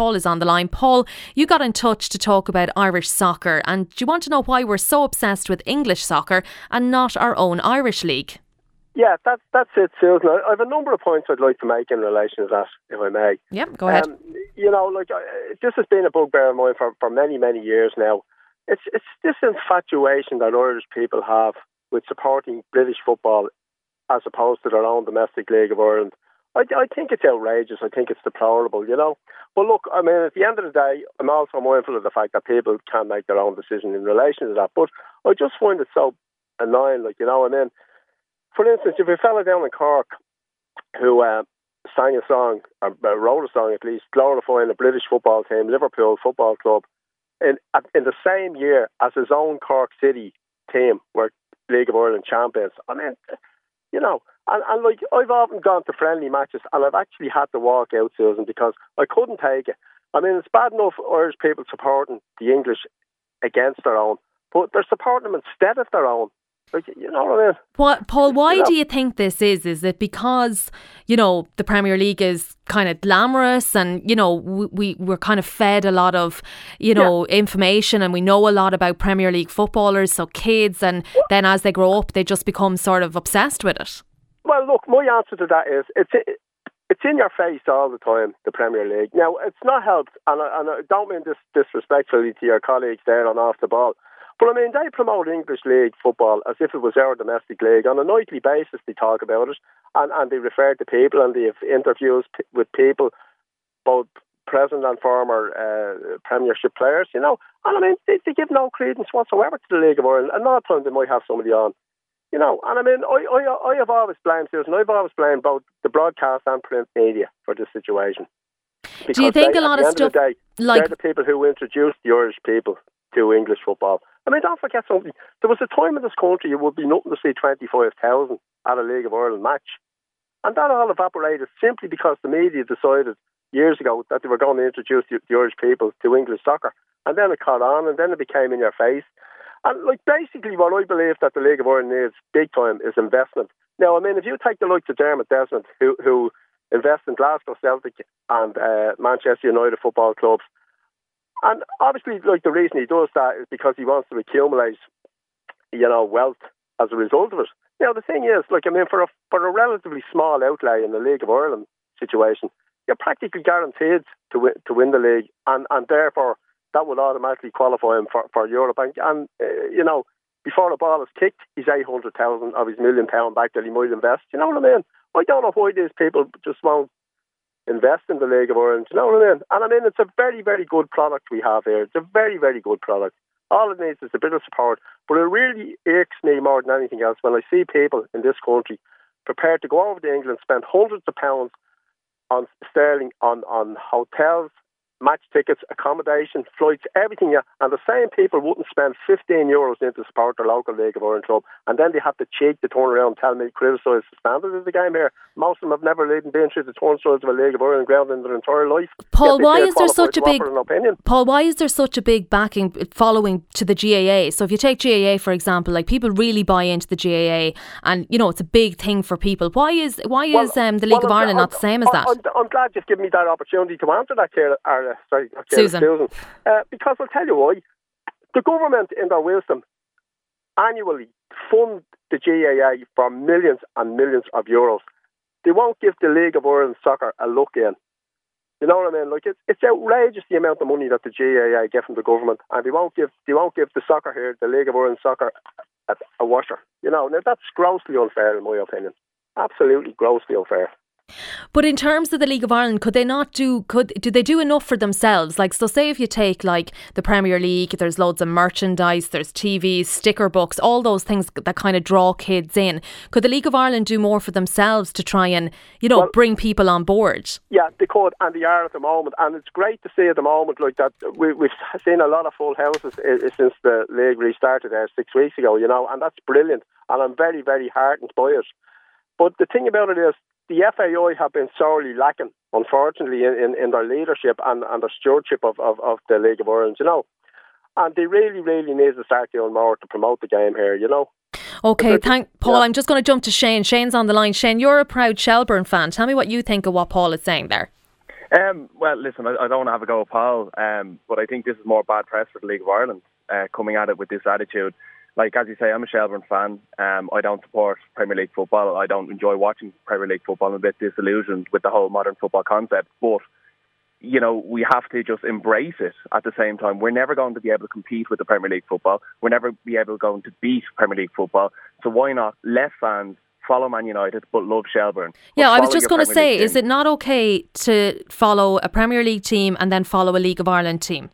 Paul is on the line. Paul, you got in touch to talk about Irish soccer, and do you want to know why we're so obsessed with English soccer and not our own Irish league? Yeah, that's that's it, Susan. I have a number of points I'd like to make in relation to that, if I may. Yeah, go ahead. Um, you know, like uh, this has been a bugbear of mine for, for many, many years now. It's it's this infatuation that Irish people have with supporting British football as opposed to their own domestic league of Ireland. I, I think it's outrageous. I think it's deplorable, you know. But look, I mean, at the end of the day, I'm also mindful of the fact that people can make their own decision in relation to that. But I just find it so annoying, like, you know, I mean, for instance, if a fella down in Cork who uh, sang a song, or wrote a song at least, glorifying the British football team, Liverpool Football Club, in in the same year as his own Cork City team were League of Ireland champions. I mean, you know, and, and like I've often gone to friendly matches and I've actually had to walk out, Susan, because I couldn't take it. I mean, it's bad enough Irish people supporting the English against their own, but they're supporting them instead of their own. Like, you know what I mean? What, Paul, why you know? do you think this is? Is it because, you know, the Premier League is kind of glamorous and, you know, we, we, we're kind of fed a lot of, you know, yeah. information and we know a lot about Premier League footballers, so kids, and then as they grow up, they just become sort of obsessed with it? Well, look, my answer to that is it's it's in your face all the time, the Premier League. Now, it's not helped, and I, and I don't mean this disrespectfully to your colleagues there on off the ball, but I mean, they promote English league football as if it was our domestic league. On a nightly basis, they talk about it and, and they refer to people and they have interviews p- with people, both present and former uh, Premiership players, you know. And I mean, they, they, give no credence whatsoever to the League of Ireland. Another time they might have somebody on, you know. And I mean, I, I, I have always blamed Susan, I've always blamed both the broadcast and print media for this situation. Because Do you think they, a lot of stuff of day, like they're the people who introduced the Irish people to English football. I mean, don't forget something. There was a time in this country it would be nothing to see 25,000 at a League of Ireland match. And that all evaporated simply because the media decided years ago that they were going to introduce the, the Irish people to English soccer. And then it caught on and then it became in your face. And like basically what I believe that the League of Ireland needs big time is investment. Now, I mean, if you take the likes of Dermot Desmond, who, who invests in Glasgow Celtic and uh, Manchester United football clubs, and obviously, like the reason he does that is because he wants to accumulate, you know, wealth as a result of it. Now the thing is, like I mean, for a for a relatively small outlay in the League of Ireland situation, you're practically guaranteed to win to win the league, and and therefore that will automatically qualify him for, for Europe. And, uh, you know, before the ball is kicked, he's eight hundred thousand of his million pound back that he might invest. You know what I mean? I don't know why these people just won't invest in the League of Ireland. You know what I mean? And I mean, it's a very, very good product we have here. It's a very, very good product. All it needs is a bit of support. But it really aches me more than anything else when I see people in this country prepared to go over to England, spend hundreds of pounds on sterling on, on hotels, match tickets, accommodation, flights, everything. Yeah. And the same people wouldn't spend 15 euros into support their local League of Ireland club. And then they have the cheek to turn around and tell me, criticise the standard of the game here. Most of them have never even been through the turnstiles of a League of Ireland ground in their entire life. Paul, why is there such a big Paul? Why is there such a big backing following to the GAA? So if you take GAA for example, like people really buy into the GAA, and you know it's a big thing for people. Why is why well, is um, the League well, of Ireland I'm, not the same as that? I'm, I'm, glad you've given me that opportunity to answer that, Cara uh, sorry, Susan. Susan. Uh, because I'll tell you why. The government, in their wisdom, annually fund the GAA for millions and millions of euros. They won't give the League of Ireland Soccer a look in. You know what I mean? Like it's it's outrageous the amount of money that the GAA get from the government, and they won't give they won't give the soccer here, the League of Ireland Soccer, a, a washer. You know, now that's grossly unfair in my opinion. Absolutely grossly unfair. But in terms of the League of Ireland, could they not do? Could do they do enough for themselves? Like, so say if you take like the Premier League, there's loads of merchandise, there's TVs, sticker books, all those things that kind of draw kids in. Could the League of Ireland do more for themselves to try and you know well, bring people on board? Yeah, they could, and they are at the moment, and it's great to see at the moment like that. We, we've seen a lot of full houses eh, eh, since the league restarted there six weeks ago, you know, and that's brilliant, and I'm very very heartened by it. But the thing about it is, the FAI have been sorely lacking, unfortunately, in, in, their leadership and, and their stewardship of, of, of the League of Ireland, you know. And they really, really need to start doing more to promote the game here, you know. Okay, thank Paul. Yeah. I'm just going to jump to Shane. Shane's on the line. Shane, you're a proud Shelbourne fan. Tell me what you think of what Paul is saying there. Um, well, listen, I, I don't want to have a go at Paul, um, but I think this is more bad press for the League of Ireland uh, coming at it with this attitude. Like as you say, I'm a Shelbourne fan. Um, I don't support Premier League football. I don't enjoy watching Premier League football. I'm a bit disillusioned with the whole modern football concept. But you know, we have to just embrace it at the same time. We're never going to be able to compete with the Premier League football. We're never be able going to beat Premier League football. So why not let fans follow Man United but love Shelbourne? Yeah, I was just going to say, is it not okay to follow a Premier League team and then follow a League of Ireland team?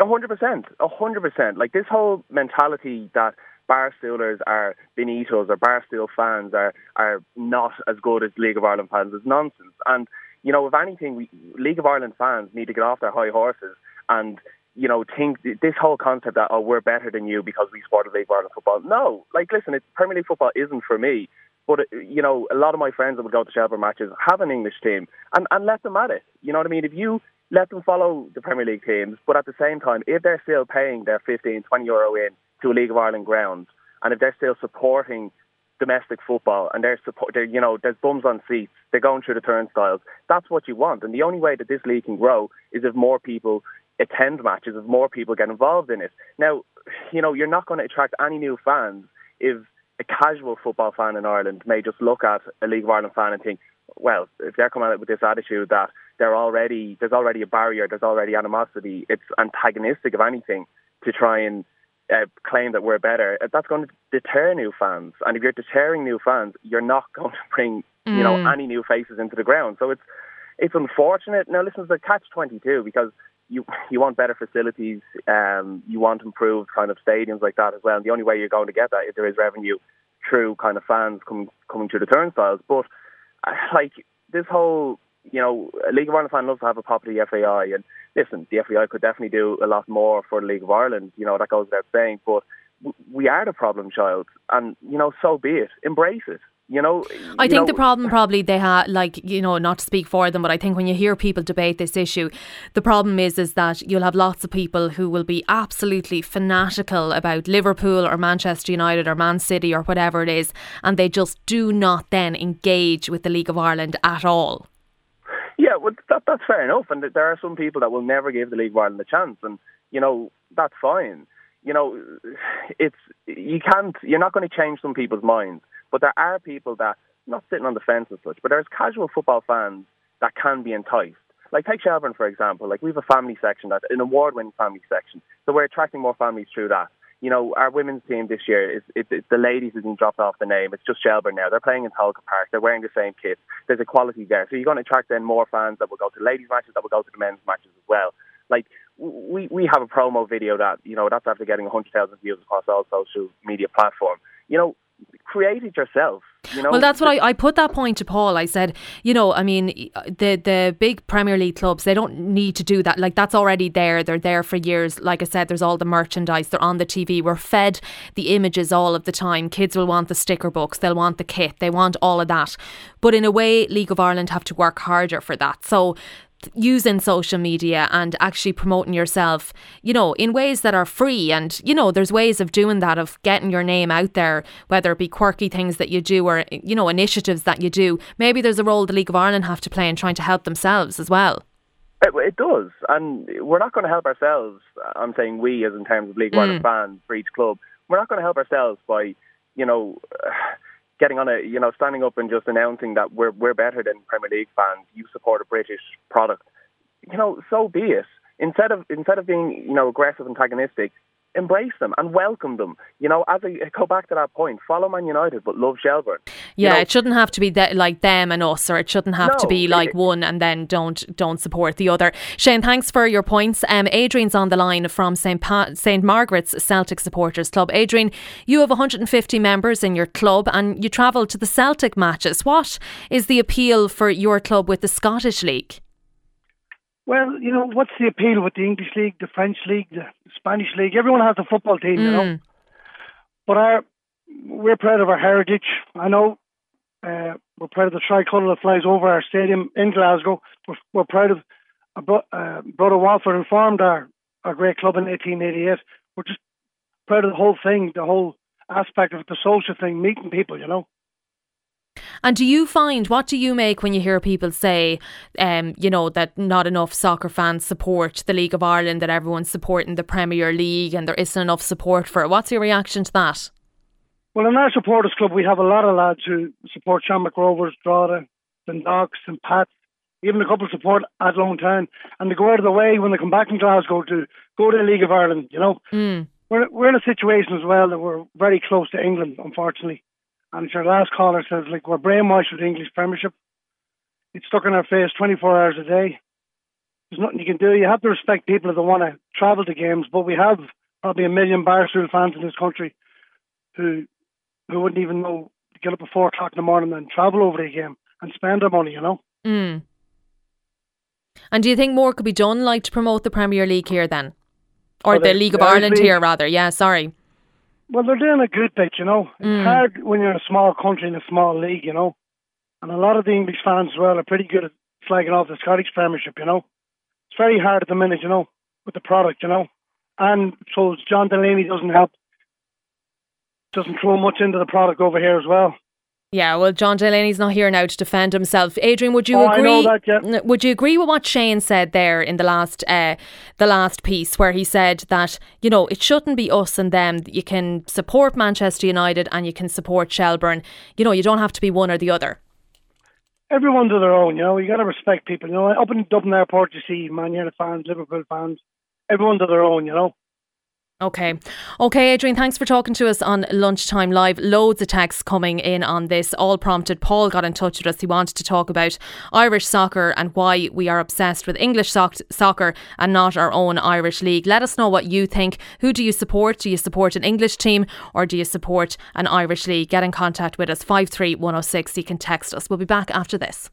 A hundred percent, a hundred percent. Like this whole mentality that Barstoolers are Benitos or Barstool fans are are not as good as League of Ireland fans is nonsense. And you know, if anything, we, League of Ireland fans need to get off their high horses and you know think this whole concept that oh we're better than you because we support League of Ireland football. No, like listen, it's Premier League football isn't for me. But uh, you know, a lot of my friends that would go to Shelbourne matches have an English team and and let them at it. You know what I mean? If you let them follow the Premier League teams, but at the same time, if they're still paying their 15, 20 euro in to a League of Ireland ground, and if they're still supporting domestic football and they're support, they're, you know, there's bums on seats, they're going through the turnstiles. That's what you want, and the only way that this league can grow is if more people attend matches, if more people get involved in it. Now, you know, you're not going to attract any new fans if a casual football fan in Ireland may just look at a League of Ireland fan and think, well, if they're coming out with this attitude that they're already there's already a barrier, there's already animosity, it's antagonistic of anything to try and uh, claim that we're better. That's going to deter new fans, and if you're deterring new fans, you're not going to bring mm. you know mm. any new faces into the ground. So it's it's unfortunate. Now listen, it's a catch twenty two because you you want better facilities, um, you want improved kind of stadiums like that as well. And the only way you're going to get that is there is revenue through kind of fans coming coming through the turnstiles. But like this whole, you know, League of Ireland fan loves to have a pop of the FAI, and listen, the FAI could definitely do a lot more for the League of Ireland. You know, that goes without saying, but we are the problem child, and you know, so be it. Embrace it. You know, I think know, the problem probably they have, like you know, not to speak for them, but I think when you hear people debate this issue, the problem is is that you'll have lots of people who will be absolutely fanatical about Liverpool or Manchester United or Man City or whatever it is, and they just do not then engage with the League of Ireland at all. Yeah, well, that, that's fair enough, and there are some people that will never give the League of Ireland a chance, and you know that's fine. You know, it's you can't, you're not going to change some people's minds but there are people that, not sitting on the fence as such, but there's casual football fans that can be enticed. Like take Shelbourne for example. Like we have a family section, that an award-winning family section, so we're attracting more families through that. You know, our women's team this year is it, it, the ladies have been dropped off the name. It's just Shelbourne now. They're playing in Tolka Park. They're wearing the same kit. There's equality there, so you're going to attract then more fans that will go to ladies matches, that will go to the men's matches as well. Like we we have a promo video that you know that's after getting 100,000 views across all social media platforms. You know, create it yourself. You know? Well, that's what I, I put that point to Paul. I said, you know, I mean, uh, the the big Premier League clubs they don't need to do that. Like that's already there. They're there for years. Like I said, there's all the merchandise. They're on the TV. We're fed the images all of the time. Kids will want the sticker books. They'll want the kit. They want all of that. But in a way, League of Ireland have to work harder for that. So using social media and actually promoting yourself, you know, in ways that are free. And, you know, there's ways of doing that, of getting your name out there, whether it be quirky things that you do or, you know, initiatives that you do. Maybe there's a role the League of Ireland have to play in trying to help themselves as well. It, it does. And we're not going to help ourselves. I'm saying we, as in terms of League of mm. Ireland fans for each club, we're not going to help ourselves by, you know, getting on a, you know, standing up and just announcing that we're we're better than Premier League fans. You support a British product. You know, so be it. Instead of instead of being, you know, aggressive, antagonistic, embrace them and welcome them. You know, as I go back to that point, follow Man United but love Shelbourne. Yeah, you know, it shouldn't have to be that like them and us, or it shouldn't have no, to be like it, one and then don't don't support the other. Shane, thanks for your points. Um, Adrian's on the line from St pa- St Margaret's Celtic Supporters Club. Adrian, you have 150 members in your club and you travel to the Celtic matches. What is the appeal for your club with the Scottish League? Well, you know, what's the appeal with the English league, the French league, the Spanish league? Everyone has a football team, mm. you know. Mm. But our, we're proud of our heritage. I know uh, we're proud of the tricolour that flies over our stadium in Glasgow. We're, we're proud of uh, uh, Brother Walfrid who formed our, our great club in 1888. We're just proud of the whole thing, the whole aspect of the social thing, meeting people, you know. And do you find what do you make when you hear people say, um, you know, that not enough soccer fans support the League of Ireland, that everyone's supporting the Premier League, and there isn't enough support for it? What's your reaction to that? Well, in our supporters club, we have a lot of lads who support Shamrock Rovers, Drogheda, St Docs, and Pats. Even a couple support Athlone Town, and they go out of the way when they come back in Glasgow to go to the League of Ireland. You know, mm. we're we're in a situation as well that we're very close to England, unfortunately. And as your last caller says, like we're brainwashed with the English Premiership. It's stuck in our face 24 hours a day. There's nothing you can do. You have to respect people that want to travel to games, but we have probably a million Barstool fans in this country who who wouldn't even know to get up at four o'clock in the morning and travel over to a game and spend their money, you know. Mm. And do you think more could be done, like to promote the Premier League here then, or well, the League of Ireland League. here rather? Yeah, sorry. Well, they're doing a good bit, you know. It's mm. hard when you're in a small country in a small league, you know. And a lot of the English fans as well are pretty good at flagging off the Scottish Premiership, you know. It's very hard at the minute, you know, with the product, you know. And so John Delaney doesn't help, doesn't throw much into the product over here as well. Yeah, well, John Delaney's not here now to defend himself. Adrian, would you oh, agree? That, yeah. Would you agree with what Shane said there in the last, uh, the last piece, where he said that you know it shouldn't be us and them. You can support Manchester United and you can support Shelbourne. You know, you don't have to be one or the other. Everyone to their own. You know, you got to respect people. You know, up in Dublin Airport, you see Man United fans, Liverpool fans. Everyone to their own. You know. Okay. Okay, Adrian, thanks for talking to us on Lunchtime Live. Loads of texts coming in on this, all prompted. Paul got in touch with us. He wanted to talk about Irish soccer and why we are obsessed with English soc- soccer and not our own Irish league. Let us know what you think. Who do you support? Do you support an English team or do you support an Irish league? Get in contact with us, 53106. You can text us. We'll be back after this.